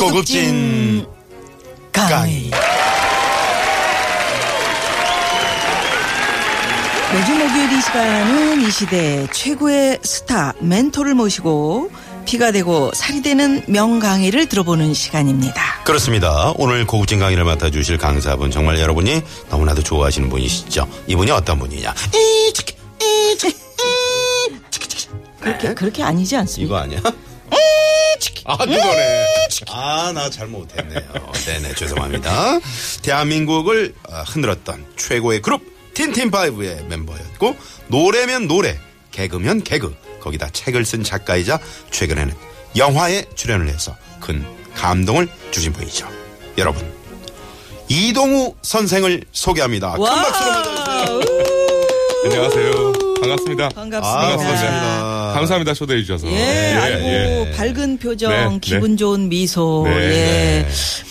고급진 강의. 매주 목요일 이 시간은 이 시대 최고의 스타 멘토를 모시고 피가 되고 살이 되는 명강의를 들어보는 시간입니다. 그렇습니다. 오늘 고급진 강의를 맡아주실 강사분 정말 여러분이 너무나도 좋아하시는 분이시죠. 이분이 어떤 분이냐? 이, 치키, 이, 치키, 이, 치키, 치키. 그렇게 그렇게 아니지 않습니까? 이거 아니야? 아, 그거네. 아, 나 잘 못했네요. 네네, 죄송합니다. 대한민국을 아, 흔들었던 최고의 그룹 틴틴파이브의 멤버였고, 노래면 노래, 개그면 개그, 거기다 책을 쓴 작가이자 최근에는 영화에 출연을 해서 큰 감동을 주신 분이죠. 여러분, 이동우 선생을 소개합니다. 큰 박수로 맞아주세요. 안녕하세요. 반갑습니다. 반갑습니다. 반갑습니다. 감사합니다. 초대해 주셔서. 예, 아이고 밝은 표정, 네, 기분 네. 좋은 미소, 네, 예, 네.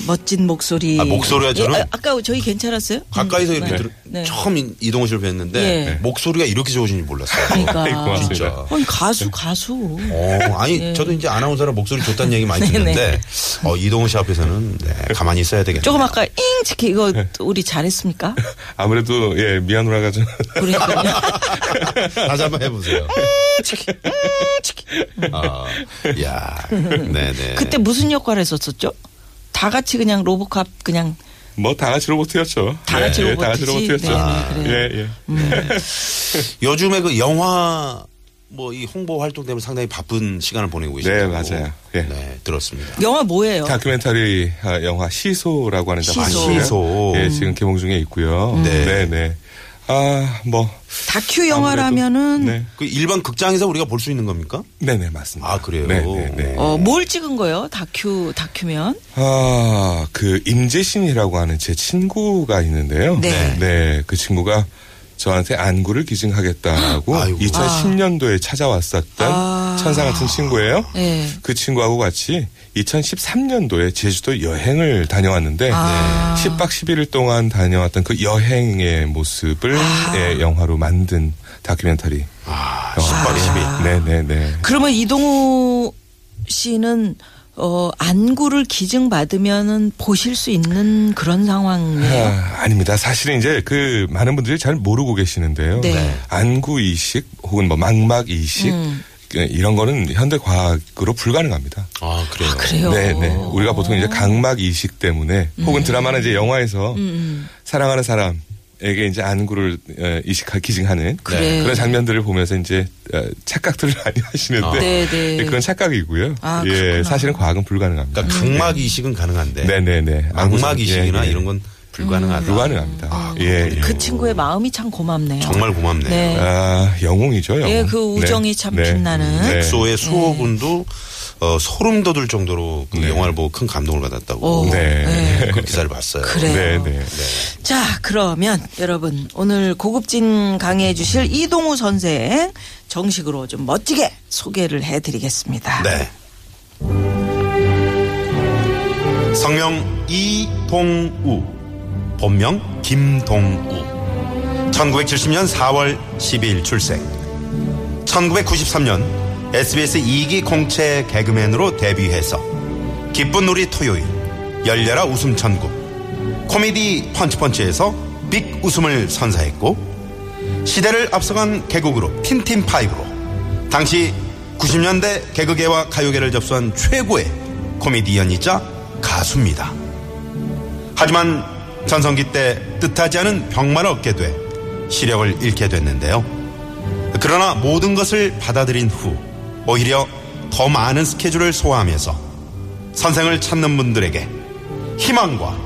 멋진 목소리. 아, 목소리가 저는- 예, 아, 아까 저희 괜찮았어요? 가까이서 음, 이렇게 네. 들, 네. 처음 이- 이동우 씨를 뵀는데 예. 목소리가 이렇게 좋으신지 몰랐어요. 그러니까. 진짜. 아니, 가수 가수. 어, 아니 저도 이제 아나운서라 목소리 좋다는 얘기 많이 네, 듣는데 어, 이동우 씨 앞에서는 네, 가만히 있어야 되겠네요. 조금 아까 잉 치키 이거 우리 잘했습니까? 아무래도 예 미안 누나가 좀 그러니까요. 다시 한번 해보세요. 아, 야, 네네. 그때 무슨 역할 했었었죠? 다 같이 그냥 로보캅 그냥 뭐다 같이 로봇이었죠. 다 같이 예, 예, 다 같이 로봇이지. 로봇이었죠. 네, 네, 예, 예. 요즘에 그 영화 뭐 이 홍보 활동 때문에 상당히 바쁜 시간을 보내고 계시다고. 네, 맞아요. 예. 네, 들었습니다. 영화 뭐예요? 다큐멘터리 아, 영화 시소라고 하는 시소. 아시죠? 시소. 예, 지금 개봉 중에 있고요. 네. 네, 네. 아, 뭐 다큐 영화라면은 네. 그 일반 극장에서 우리가 볼 수 있는 겁니까? 네, 네, 맞습니다. 아, 그래요? 네, 네, 네. 어, 뭘 찍은 거예요? 다큐 다큐면? 아, 그 임재신이라고 하는 제 친구가 있는데요. 네. 네, 그 친구가 저한테 안구를 기증하겠다고 아이고. 2010년도에 찾아왔었던 아. 천사 같은 친구예요. 네. 그 친구하고 같이 2013년도에 제주도 여행을 다녀왔는데 아. 10박 11일 동안 다녀왔던 그 여행의 모습을 아. 예, 영화로 만든 다큐멘터리. 아, 영화. 10박 10일. 네, 네, 네. 그러면 이동우 씨는 어, 안구를 기증받으면은 보실 수 있는 그런 상황이에요. 아, 아닙니다. 사실은 이제 그 많은 분들이 잘 모르고 계시는데요. 네. 안구 이식 혹은 뭐 망막 이식 음. 그 이런 거는 현대 과학으로 불가능합니다. 아, 그래요. 아, 그래요? 네, 네. 우리가 보통 이제 각막 이식 때문에 음. 혹은 드라마나 이제 영화에서 사랑하는 사람 에게 이제 안구를 어, 이식하 기증하는 그래. 그런 장면들을 보면서 이제 어, 착각들을 많이 하시는데 아. 네, 네. 예, 그건 착각이고요. 아, 예. 사실은 과학은 불가능합니다. 그러니까 각막 이식은 가능한데. 네, 네, 네. 망막 이식이나 예, 예. 이런 건 불가능하다. 불가능합니다. 예, 예. 그 친구의 마음이 참 고맙네요. 정말 고맙네요. 네. 아, 영웅이죠, 영웅. 예, 그 우정이 참 빛나는. 네. 엑소의 수호군도 어, 소름 돋을 정도로 그 네. 영화를 보고 큰 감동을 받았다고 오, 네. 그 기사를 봤어요. 그래요. 네, 네. 자, 그러면 여러분 오늘 고급진 강의해 주실 이동우 선생 정식으로 좀 멋지게 소개를 해 드리겠습니다. 네. 성명 이동우, 본명 김동우. 1970년 4월 12일 출생. 1993년 SBS 2기 공채 개그맨으로 데뷔해서 기쁜 놀이 토요일, 열려라 웃음 천국, 코미디 펀치펀치에서 빅 웃음을 선사했고 시대를 앞서간 개그그룹 틴틴파이브로 당시 90년대 개그계와 가요계를 접수한 최고의 코미디언이자 가수입니다. 하지만 전성기 때 뜻하지 않은 병만 얻게 돼 시력을 잃게 됐는데요. 그러나 모든 것을 받아들인 후 오히려 더 많은 스케줄을 소화하면서 선생을 찾는 분들에게 희망과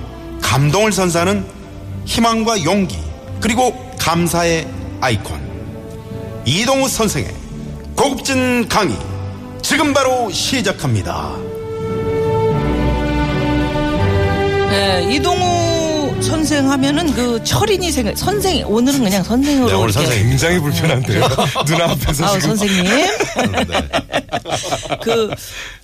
감동을 선사하는 희망과 용기 그리고 감사의 아이콘 이동우 선생의 고급진 강의 지금 바로 시작합니다. 네, 이동우 선생 하면은 그 철인이 생각, 선생, 오늘은 그냥 선생으로. 네, 오늘 이렇게. 선생님. 굉장히 불편한데요. 누나 앞에서 아, 지금. 선생님. 네. 그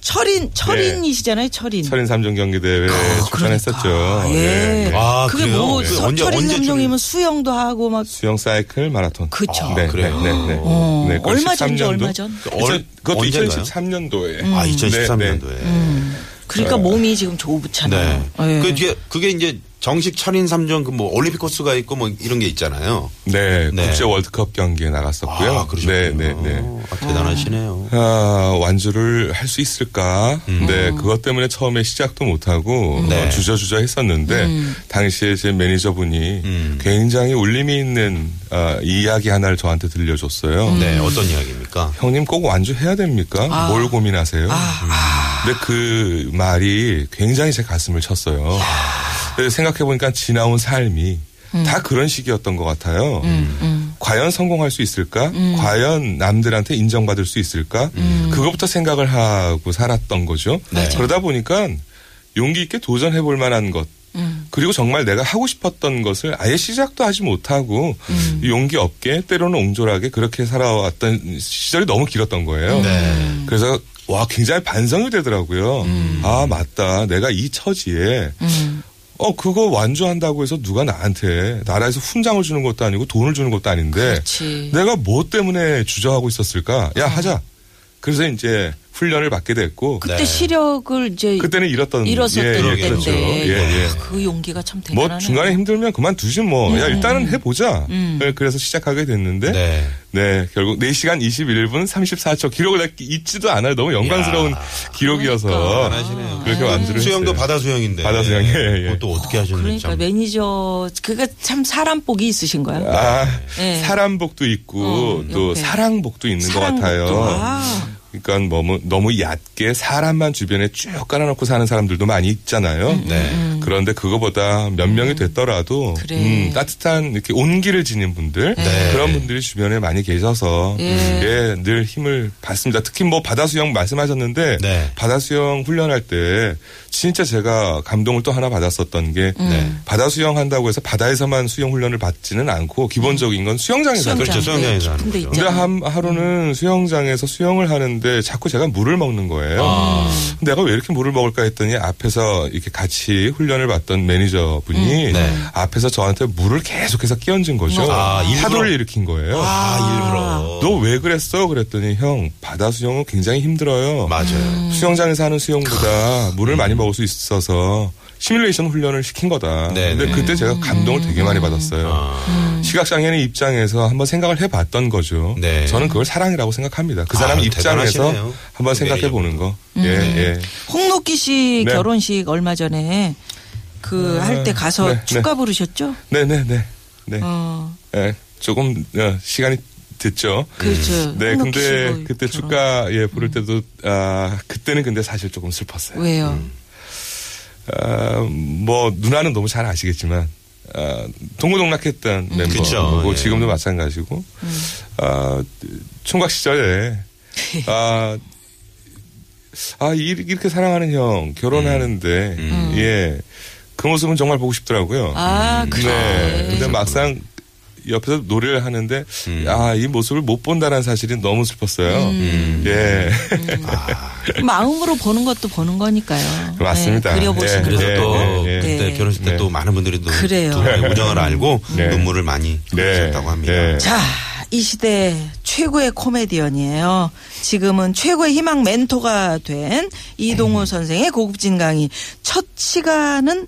철인, 철인이시잖아요, 철인. 철인 3종 경기 대회 출전했었죠. 그러니까. 예. 네. 아, 그게 그래요? 뭐, 네. 서- 언제- 철인 언제 3종이면 수영도 하고 막. 수영 사이클 마라톤. 그쵸. 네, 그래요? 네, 네, 네. 어, 네, 그걸 얼마 전이죠, 13년도? 얼마 전? 얼- 그것도 언젠가요? 2013년도에. 음. 아, 2013년도에. 그러니까 몸이 지금 좋잖아요. 네. 예. 그게, 그게 이제 정식 철인 3종 그뭐 올림픽 코스가 있고 뭐 이런 게 있잖아요. 네, 네. 국제 월드컵 경기에 나갔었고요. 아, 그러셨군요. 네, 네, 네. 아, 대단하시네요. 아, 완주를 할 수 있을까? 네, 그것 때문에 처음에 시작도 못 하고 네. 어, 주저주저 했었는데 당시에 제 매니저분이 음. 굉장히 울림이 있는 아, 이야기 하나를 저한테 들려줬어요. 네, 어떤 이야기입니까? 형님 꼭 완주해야 됩니까? 아. 뭘 고민하세요? 근데 그 말이 굉장히 제 가슴을 쳤어요. 그래서 생각해 보니까 지나온 삶이 다 그런 식이었던 것 같아요. 과연 성공할 수 있을까? 과연 남들한테 인정받을 수 있을까? 그것부터 생각을 하고 살았던 거죠. 네. 그러다 보니까 용기 있게 도전해 볼 만한 것. 그리고 정말 내가 하고 싶었던 것을 아예 시작도 하지 못하고 용기 없게 때로는 옹졸하게 그렇게 살아왔던 시절이 너무 길었던 거예요. 네. 그래서 와 굉장히 반성이 되더라고요. 아 맞다. 내가 이 처지에 어 그거 완주한다고 해서 누가 나한테 나라에서 훈장을 주는 것도 아니고 돈을 주는 것도 아닌데 그렇지. 내가 뭐 때문에 주저하고 있었을까? 야 하자. 그래서 이제 훈련을 받게 됐고 그때 네. 시력을 이제 그때는 잃었던 잃었었던 예, 예, 때인데 그렇죠. 예, 예. 그 용기가 참 대단하네요. 뭐 중간에 힘들면 그만두지 뭐. 야 일단은 해보자. 네, 그래서 시작하게 됐는데 네. 네. 결국 4시간 21분 34초 기록을 잊지도 않아요. 너무 영광스러운 기록이어서 대단하시네요. 그렇게 완주를 수영도 했어요. 바다 수영인데. 바다 수영, 예, 예. 그것도 어떻게 하셨는지. 그러니까 참. 매니저 그가 참 사람 복이 있으신 거야. 아, 네. 사람복도 있고 어, 또. 사랑복도 있는 것 사랑복도. 같아요. 아. 그러니까 너무 너무 얕게 사람만 주변에 쭉 깔아놓고 사는 사람들도 많이 있잖아요. 네. 그런데 그거보다 몇 명이 됐더라도 음. 그래. 음, 따뜻한 이렇게 온기를 지닌 분들 네. 그런 분들이 주변에 많이 계셔서 예. 예, 늘 힘을 받습니다. 특히 뭐 바다 수영 말씀하셨는데 네. 바다 수영 훈련할 때 진짜 제가 감동을 또 하나 받았었던 게 음. 네. 바다 수영 한다고 해서 바다에서만 수영 훈련을 받지는 않고 기본적인 건 수영장에서 하죠. 그렇죠. 수영장에서 하는 근데 거죠. 근데. 한 하루는 수영장에서 수영을 하는데 자꾸 제가 물을 먹는 거예요. 아. 내가 왜 이렇게 물을 먹을까 했더니 앞에서 이렇게 같이 훈련 을 받던 매니저 분이 네. 앞에서 저한테 물을 계속해서 끼얹은 거죠. 아? 파도를 일으킨 거예요. 아, 일부러. 너 왜 그랬어? 그랬더니 형 바다 수영은 굉장히 힘들어요. 맞아요. 수영장에서 하는 수영보다 물을 많이 먹을 수 있어서 시뮬레이션 훈련을 시킨 거다. 네, 근데 네. 그때 제가 감동을 되게 많이 받았어요. 아. 시각장애인 입장에서 한번 생각을 해봤던 거죠. 네. 저는 그걸 사랑이라고 생각합니다. 그 사람 아, 입장에서 대단하시네요. 한번 생각해 보는 거. 예, 예. 홍록기 씨 네. 결혼식 얼마 전에 그 할 때 가서 네, 축가 부르셨죠? 네, 네, 네. 네. 어, 예, 조금 어, 시간이 됐죠. 그렇죠. 네, 근데 그때. 축가 예 부를 때도 아 그때는 근데 사실 조금 슬펐어요. 왜요? 음. 아, 뭐 누나는 너무 잘 아시겠지만 아, 동고동락했던 멤버고 그쵸, 예. 지금도 마찬가지고 아, 총각 시절에 아, 아 이- 이렇게 사랑하는 형 결혼하는데 음. 예. 그 모습은 정말 보고 싶더라고요. 아, 그래. 네. 근데 막상 옆에서 노래를 하는데 음. 아, 이 모습을 못 본다는 사실이 너무 슬펐어요. 음. 예. 마음으로 보는 것도 보는 거니까요. 맞습니다. 네, 그려보시는 예, 그래서 또 예, 예. 그때 네. 결혼식 때또 네. 많은 분들이 또 그래요. 두 분의 우정을 알고 네. 눈물을 많이 네. 흘리셨다고 합니다. 네. 자, 이 시대 최고의 코미디언이에요. 지금은 최고의 희망 멘토가 된 이동호 선생의 고급진 강의. 첫 시간은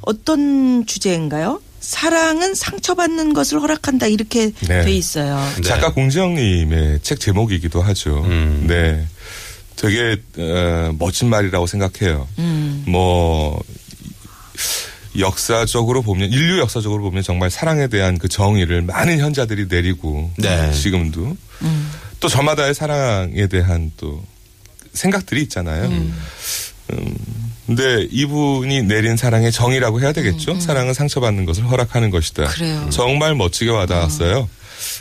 어떤 주제인가요? 사랑은 상처받는 것을 허락한다 이렇게 네. 돼 있어요. 네. 작가 공지영님의 책 제목이기도 하죠. 음. 네. 되게 어, 멋진 말이라고 생각해요. 음. 뭐 역사적으로 보면 인류 역사적으로 보면 정말 사랑에 대한 그 정의를 많은 현자들이 내리고 네. 지금도 음. 또 저마다의 사랑에 대한 또 생각들이 있잖아요. 음, 근데 이분이 내린 사랑의 정의라고 해야 되겠죠. 사랑은 상처받는 것을 허락하는 것이다. 음, 그래요. 정말 멋지게 와닿았어요.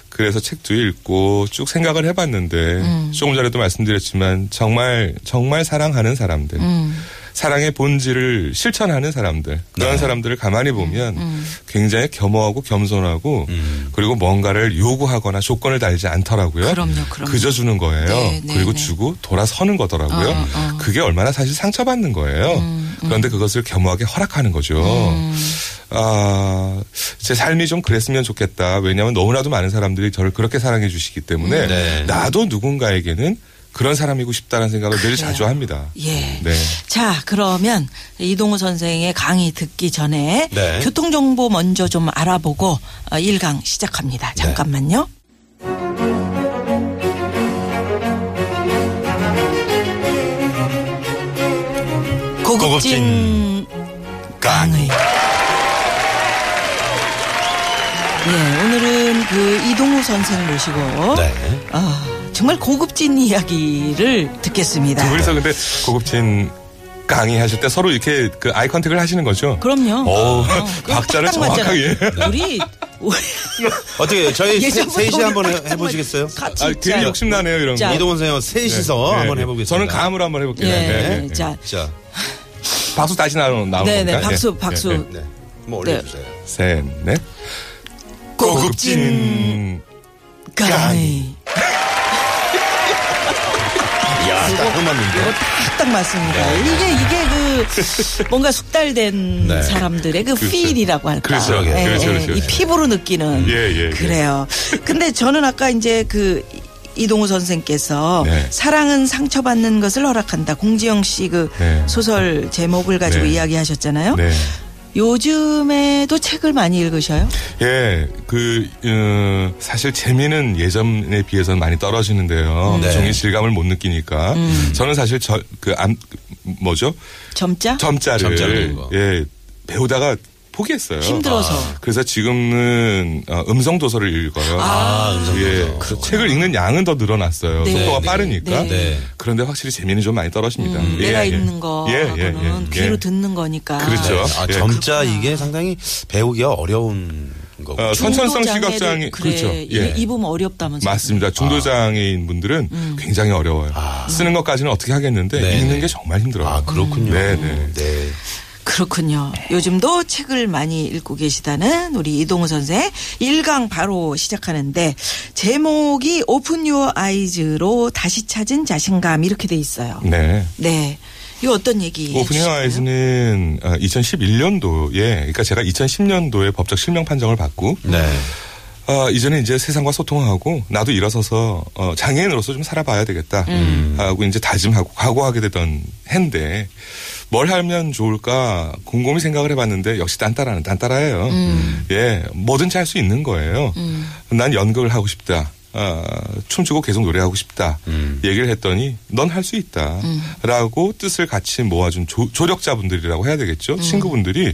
그래서 책도 읽고 쭉 생각을 해봤는데 음. 조금 전에도 말씀드렸지만 정말 정말 사랑하는 사람들, 음. 사랑의 본질을 실천하는 사람들 그런 네. 사람들을 가만히 보면 음. 굉장히 겸허하고 겸손하고 음. 그리고 뭔가를 요구하거나 조건을 달지 않더라고요. 그럼요, 그럼요. 그저 주는 거예요. 네, 네, 그리고 네. 주고 돌아서는 거더라고요. 어, 어. 그게 얼마나 사실 상처받는 거예요. 음, 그런데 그것을 겸허하게 허락하는 거죠. 아, 제 삶이 좀 그랬으면 좋겠다. 왜냐하면 너무나도 많은 사람들이 저를 그렇게 사랑해 주시기 때문에 네. 나도 누군가에게는 그런 사람이고 싶다는 생각을 늘 자주 합니다. 예. 네. 자, 그러면 이동우 선생의 강의 듣기 전에 네. 교통 정보 먼저 좀 알아보고 어, 1강 시작합니다. 네. 잠깐만요. 고급진 강의. 예, 오늘은 그 이동우 선생 모시고 네. 아, 정말 고급진 이야기를 듣겠습니다. 두 분이서 근데 고급진 강의하실 때 서로 이렇게 그 아이 컨택을 하시는 거죠? 그럼요. 오, 그거 박자를 딱딱 맞잖아요. 정확하게. 우리 어떻게 저희 셋이 한번 해, 해보시겠어요? 같이 아. 되게 욕심나네요, 이런 거. 자, 이동원 선생님 셋이서 네, 한번 네. 해보겠습니다. 저는 감으로 한번 해볼게요. 예, 네, 네, 네. 자, 자, 박수 다시 나오는 나오는 네, 네? 박수, 네, 박수. 네, 네. 네. 한번 올려주세요. 셋, 넷. 고급진 강의. 이야, 딱 이거 맞는데. 딱딱 맞습니다. 이게 이게 그 뭔가 숙달된 네. 사람들의 그 그렇죠. 필이라고 할까. 그렇죠. 예, 그렇죠, 예, 그렇죠. 이 피부로 느끼는. 예, 예, 예. 그래요. 근데 저는 아까 이제 그 이동우 선생께서 네. 사랑은 상처받는 것을 허락한다. 공지영 씨그 네. 소설 제목을 가지고 네. 이야기하셨잖아요. 네. 요즘에도 책을 많이 읽으셔요? 예, 그, 어, 사실 재미는 예전에 비해서는 많이 떨어지는데요. 네. 종이 질감을 못 느끼니까. 음. 저는 사실 저, 그, 암, 뭐죠? 점자? 점자를. 점자를. 예, 배우다가 포기했어요. 힘들어서. 그래서 지금은 어, 음성 도서를 읽어요. 아, 음성 예, 도서. 그 책을 읽는 양은 더 늘어났어요. 네. 속도가 네. 빠르니까. 네. 네. 그런데 확실히 재미는 좀 많이 떨어집니다. 음, 예, 내가 예. 읽는 거하고는 예, 예, 예. 귀로 예. 듣는 거니까. 그렇죠. 아, 예, 점자 이게 상당히 배우기가 어려운. 어, 선천성 시각장애 그래, 그렇죠. 이- 입으면 어렵다면서. 맞습니다. 중도 장애인 분들은 음. 굉장히 어려워요. 쓰는 것까지는 어떻게 하겠는데 네, 읽는 네. 게 정말 힘들어요. 아, 그렇군요. 네, 네. 네. 그렇군요. 요즘도 책을 많이 읽고 계시다는 우리 이동우 선생 1강 바로 시작하는데 제목이 오픈 유어 아이즈로 다시 찾은 자신감 이렇게 돼 있어요. 네. 네. 이거 어떤 얘기 오프닝 해주실까요? 아이즈는 2011년도에 그러니까 제가 2010년도에 법적 실명 판정을 받고 네. 어, 이제는 이제 세상과 소통하고 나도 일어서서 어, 장애인으로서 좀 살아봐야 되겠다 음. 하고 이제 다짐하고 각오하게 되던 해인데 뭘 하면 좋을까 곰곰이 생각을 해봤는데 역시 딴따라는 딴따라예요. 음. 예, 뭐든지 할 수 있는 거예요. 난 연극을 하고 싶다. 아, 춤추고 계속 노래하고 싶다. 음. 얘기를 했더니 넌 할 수 있다. 라고 뜻을 같이 모아준 조, 조력자분들이라고 해야 되겠죠. 친구분들이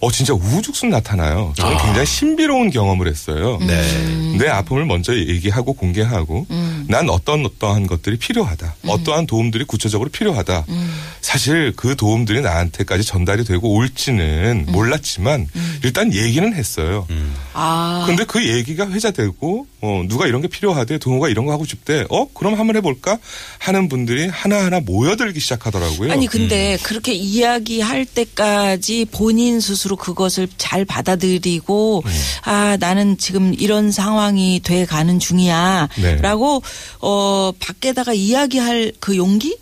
어, 진짜 우후죽순 나타나요. 저는 굉장히 신비로운 경험을 했어요. 네. 내 아픔을 먼저 얘기하고 공개하고 난 어떤 어떠한 것들이 필요하다. 어떠한 도움들이 구체적으로 필요하다. 사실 그 도움들이 나한테까지 전달이 되고 올지는 몰랐지만 일단 얘기는 했어요. 아. 근데 그 얘기가 회자되고 어, 누가 이런 게 필요하대 동호가 이런 거 하고 싶대 어 그럼 한번 해볼까 하는 분들이 하나하나 모여들기 시작하더라고요. 아니 근데 그렇게 이야기할 때까지 본인 스스로 그것을 잘 받아들이고 네. 아 나는 지금 이런 상황이 돼 가는 네. 중이야라고 어 밖에다가 이야기할 그 용기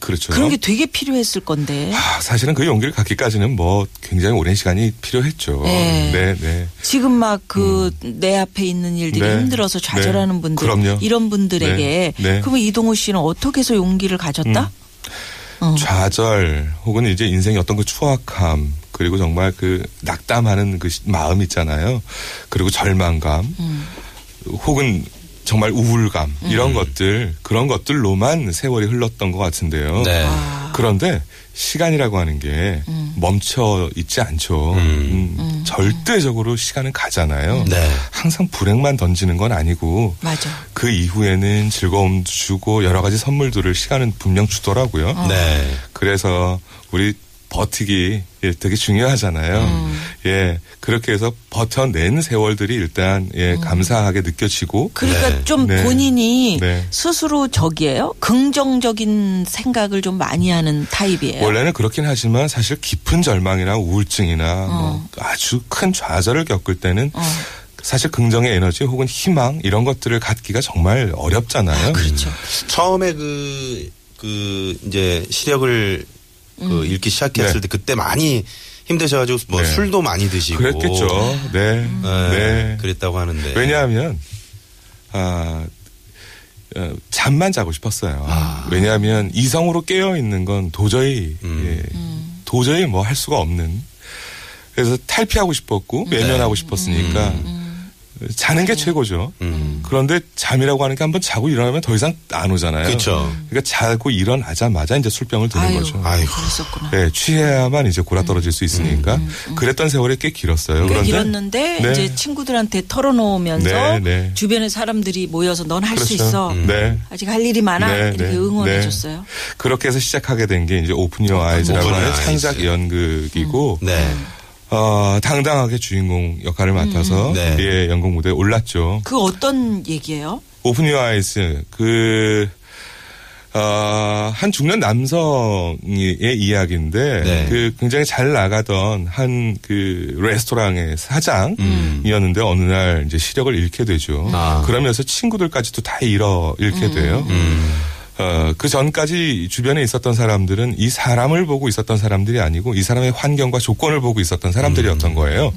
그렇죠. 그런 게 되게 필요했을 건데 아, 사실은 그 용기를 갖기까지는 뭐 굉장히 오랜 시간이 필요했죠. 네. 네, 네. 지금 막 그내 앞에 있는 일들이 네. 힘들어서 좌절하는 네. 분들 그럼요. 이런 분들에게 네. 네. 그러면 이동호 씨는 어떻게 해서 용기를 가졌다? 어. 좌절 혹은 이제 인생의 어떤 그 추악함 그리고 정말 그 낙담하는 그 시- 마음 있잖아요. 그리고 절망감 음. 혹은 정말 우울감 이런 것들 그런 것들로만 세월이 흘렀던 것 같은데요. 네. 아. 그런데 시간이라고 하는 게 멈춰 있지 않죠. 음. 음, 절대적으로 시간은 가잖아요. 네. 항상 불행만 던지는 건 아니고 맞아. 그 이후에는 즐거움도 주고 여러 가지 선물들을 시간은 분명 주더라고요. 어. 네. 그래서 우리 버티기 예, 되게 중요하잖아요. 예, 그렇게 해서 버텨낸 세월들이 일단 예, 감사하게 느껴지고 그러니까 네. 좀 네. 본인이 네. 스스로 저기예요. 긍정적인 생각을 좀 많이 하는 타입이에요. 원래는 그렇긴 하지만 사실 깊은 절망이나 우울증이나 어. 뭐 아주 큰 좌절을 겪을 때는 사실 긍정의 에너지 혹은 희망 이런 것들을 갖기가 정말 어렵잖아요. 그렇죠. 처음에 그, 그, 이제 시력을 그 읽기 시작했을 네. 때 그때 많이 힘드셔가지고 뭐 네. 술도 많이 드시고. 그랬겠죠. 네. 네. 네. 그랬다고 하는데. 왜냐하면 아 어, 잠만 자고 싶었어요. 왜냐하면 이성으로 깨어 있는 건 도저히 음. 예, 도저히 뭐 할 수가 없는. 그래서 탈피하고 싶었고 외면하고 싶었으니까 자는 게 최고죠. 음. 그런데 잠이라고 하는 게 한번 자고 일어나면 더 이상 안 오잖아요. 그쵸. 그러니까 자고 일어나자마자 이제 술병을 드는 아유, 거죠. 아이고. 그랬었구나. 네, 취해야만 이제 골아 떨어질 수 있으니까 그랬던 세월이 꽤 길었어요. 꽤 그런데 길었는데 네. 이제 친구들한테 털어놓으면서 네, 네. 주변에 사람들이 모여서 넌 할수 그렇죠. 있어. 네. 아직 할 일이 많아. 네, 이렇게 네, 응원해 줬어요. 그렇게 해서 시작하게 된 게 이제 Open Your Eyes라고 하는 창작. 연극이고 네. 어, 당당하게 주인공 역할을 맡아서 네. 예, 연극 무대에 올랐죠. 그 어떤 얘기예요? Open Your Eyes 그 어, 한 중년 남성의 이야기인데 네. 그 굉장히 잘 나가던 한 그 레스토랑의 사장이었는데 어느 날 이제 시력을 잃게 되죠. 음. 아. 그러면서 친구들까지도 다 잃어 잃게 돼요. 음. 어, 그 전까지 주변에 있었던 사람들은 이 사람을 보고 있었던 사람들이 아니고 이 사람의 환경과 조건을 보고 있었던 사람들이었던 거예요.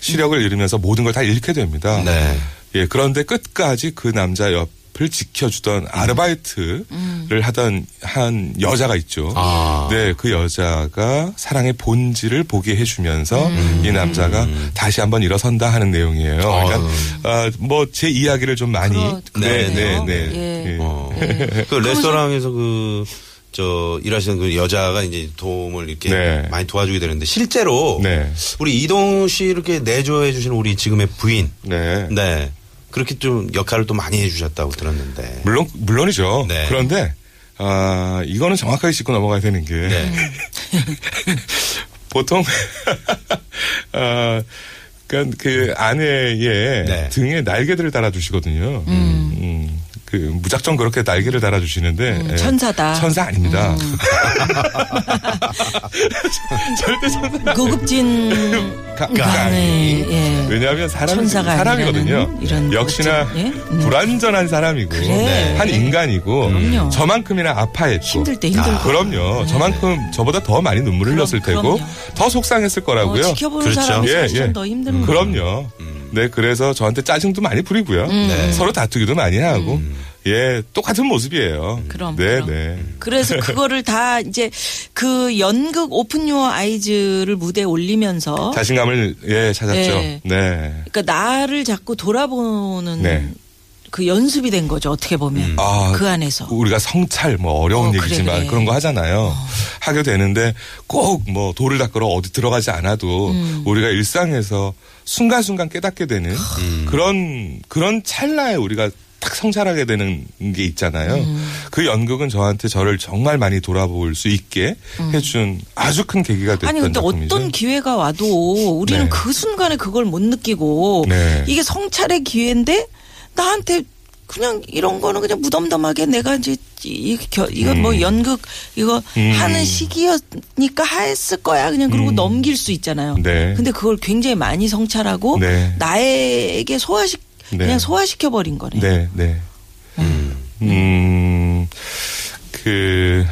시력을 잃으면서 모든 걸 다 잃게 됩니다. 네. 예, 그런데 끝까지 그 남자 옆을 지켜주던 아르바이트를 하던 한 여자가 있죠. 아. 네, 그 여자가 사랑의 본질을 보게 해주면서 이 남자가 다시 한번 일어선다 하는 내용이에요. 그러니까 아, 뭐제 이야기를 좀 많이 그러- 네, 네. 네. 예. 예. 어. 그 레스토랑에서 그, 저, 일하시는 그 여자가 이제 도움을 이렇게 네. 많이 도와주게 되는데 실제로 네. 우리 이동우 씨 이렇게 내조해 주신 우리 지금의 부인. 네. 네. 그렇게 좀 역할을 또 많이 해주셨다고 들었는데. 물론 물론이죠. 네. 그런데 아 이거는 정확하게 짚고 넘어가야 되는 게 네. 보통 아 그러니까 그 아내의 네. 등에 날개들을 달아주시거든요. 음. 그 무작정 그렇게 날개를 달아주시는데 음, 예. 천사다. 천사 아닙니다. 절대 천사 고급진 가, 강의, 예. 왜냐하면 천사가 사람이거든요. 역시나 예? 음. 불완전한 사람이고 그래. 한 인간이고 그럼요. 저만큼이나 아파했고 힘들 때 힘들고. 아, 그럼요. 저만큼 저보다 더 많이 눈물을 흘렸을 테고 그럼요. 더 속상했을 거라고요. 어, 지켜보는 그렇죠. 사람이 예, 예. 더 힘든 거. 그럼요. 네, 그래서 저한테 짜증도 많이 부리고요. 네. 서로 다투기도 많이 하고. 예, 똑같은 모습이에요. 그럼, 네, 그럼. 네. 그래서 그거를 다 이제 그 연극 오픈 유어 아이즈를 무대에 올리면서 자신감을 예, 찾았죠. 네. 네. 그러니까 나를 자꾸 돌아보는 네. 그 연습이 된 거죠. 어떻게 보면 아, 그 안에서. 우리가 성찰 뭐 어려운 어, 그래, 얘기지만 그래. 그런 거 하잖아요. 하게 되는데 꼭 뭐 돌을 닦으러 어디 들어가지 않아도 음. 우리가 일상에서 순간순간 깨닫게 되는 음. 그런 그런 찰나에 우리가 딱 성찰하게 되는 게 있잖아요. 음. 그 연극은 저한테 저를 정말 많이 돌아볼 수 있게 해준 아주 큰 계기가 됐던 음. 아니 근데 작품이죠. 어떤 기회가 와도 우리는 네. 그 순간에 그걸 못 느끼고 네. 이게 성찰의 기회인데 나한테 그냥 이런 거는 그냥 무덤덤하게 내가 이제 이, 겨, 이거 뭐 연극 이거 음. 하는 시기였니까 했을 거야 그냥 그러고 음. 넘길 수 있잖아요. 네. 근데 그걸 굉장히 많이 성찰하고 네. 나에게 소화시 네. 그냥 소화시켜 버린 거네. 네, 네. 음, 그,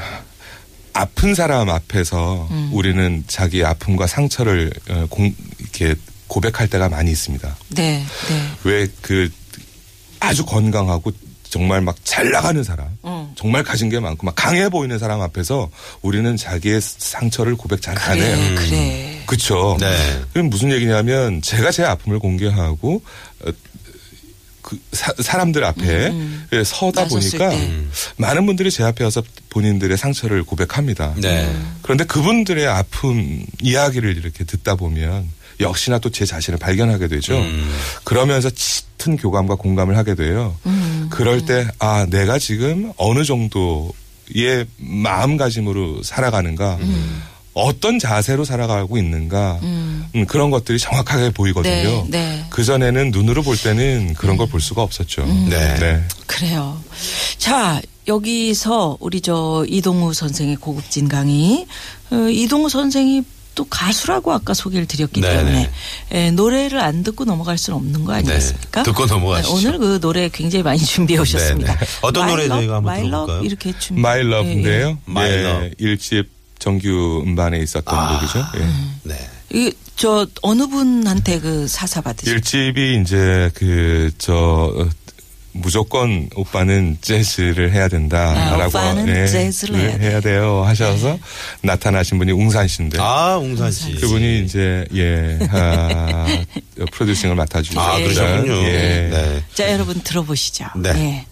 아픈 사람 앞에서 음. 우리는 자기 아픔과 상처를 어, 공, 이렇게 고백할 때가 많이 있습니다. 네. 네. 왜그 아주 건강하고 정말 막 잘 나가는 사람, 어. 정말 가진 게 많고 막 강해 보이는 사람 앞에서 우리는 자기의 상처를 고백 잘안 그래. 해요. 그래. 그쵸. 네. 그럼 무슨 얘기냐면 제가 제 아픔을 공개하고 어, 그 사, 람들 앞에 예, 서다 음, 나섰을 보니까 때. 많은 분들이 제 앞에 와서 본인들의 상처를 고백합니다. 네. 그런데 그분들의 아픔 이야기를 이렇게 듣다 보면 역시나 또 제 자신을 발견하게 되죠. 음. 그러면서 짙은 교감과 공감을 하게 돼요. 음. 그럴 때, 아, 내가 지금 어느 정도의 마음가짐으로 살아가는가. 음. 어떤 자세로 살아가고 있는가 음. 음, 그런 것들이 정확하게 보이거든요. 네, 네. 그 전에는 눈으로 볼 때는 그런 걸볼 수가 없었죠. 네. 그래요. 자, 여기서 우리 저 이동우 선생의 고급진 강의, 어, 이동우 선생이 또 가수라고 아까 소개를 드렸기 네네. 때문에 에, 노래를 안 듣고 넘어갈 수는 없는 거 아니겠습니까? 네, 듣고 넘어가시죠. 네, 오늘 그 노래 굉장히 많이 준비해 오셨습니다. 네네. 어떤 노래 My Love, 저희가 한번 들어볼까요? 이렇게 준비. 예, My 예, Love. 일집 정규 음반에 있었던 아. 곡이죠. 예. 네. 예. 이, 저 어느 분한테 그 사사 받으셨어요? 일집이 이제 그 저 무조건 오빠는 재즈를 해야 아, 된다라고 오빠는 재즈를 해야 돼. 돼요 하셔서 나타나신 분이 웅산 씨인데 아, 웅산 씨. 그분이 이제 예 아, 프로듀싱을 맡아주셨죠. 아, 그러셨군요. 예. 네. 자, 여러분 들어보시죠. 네. 예.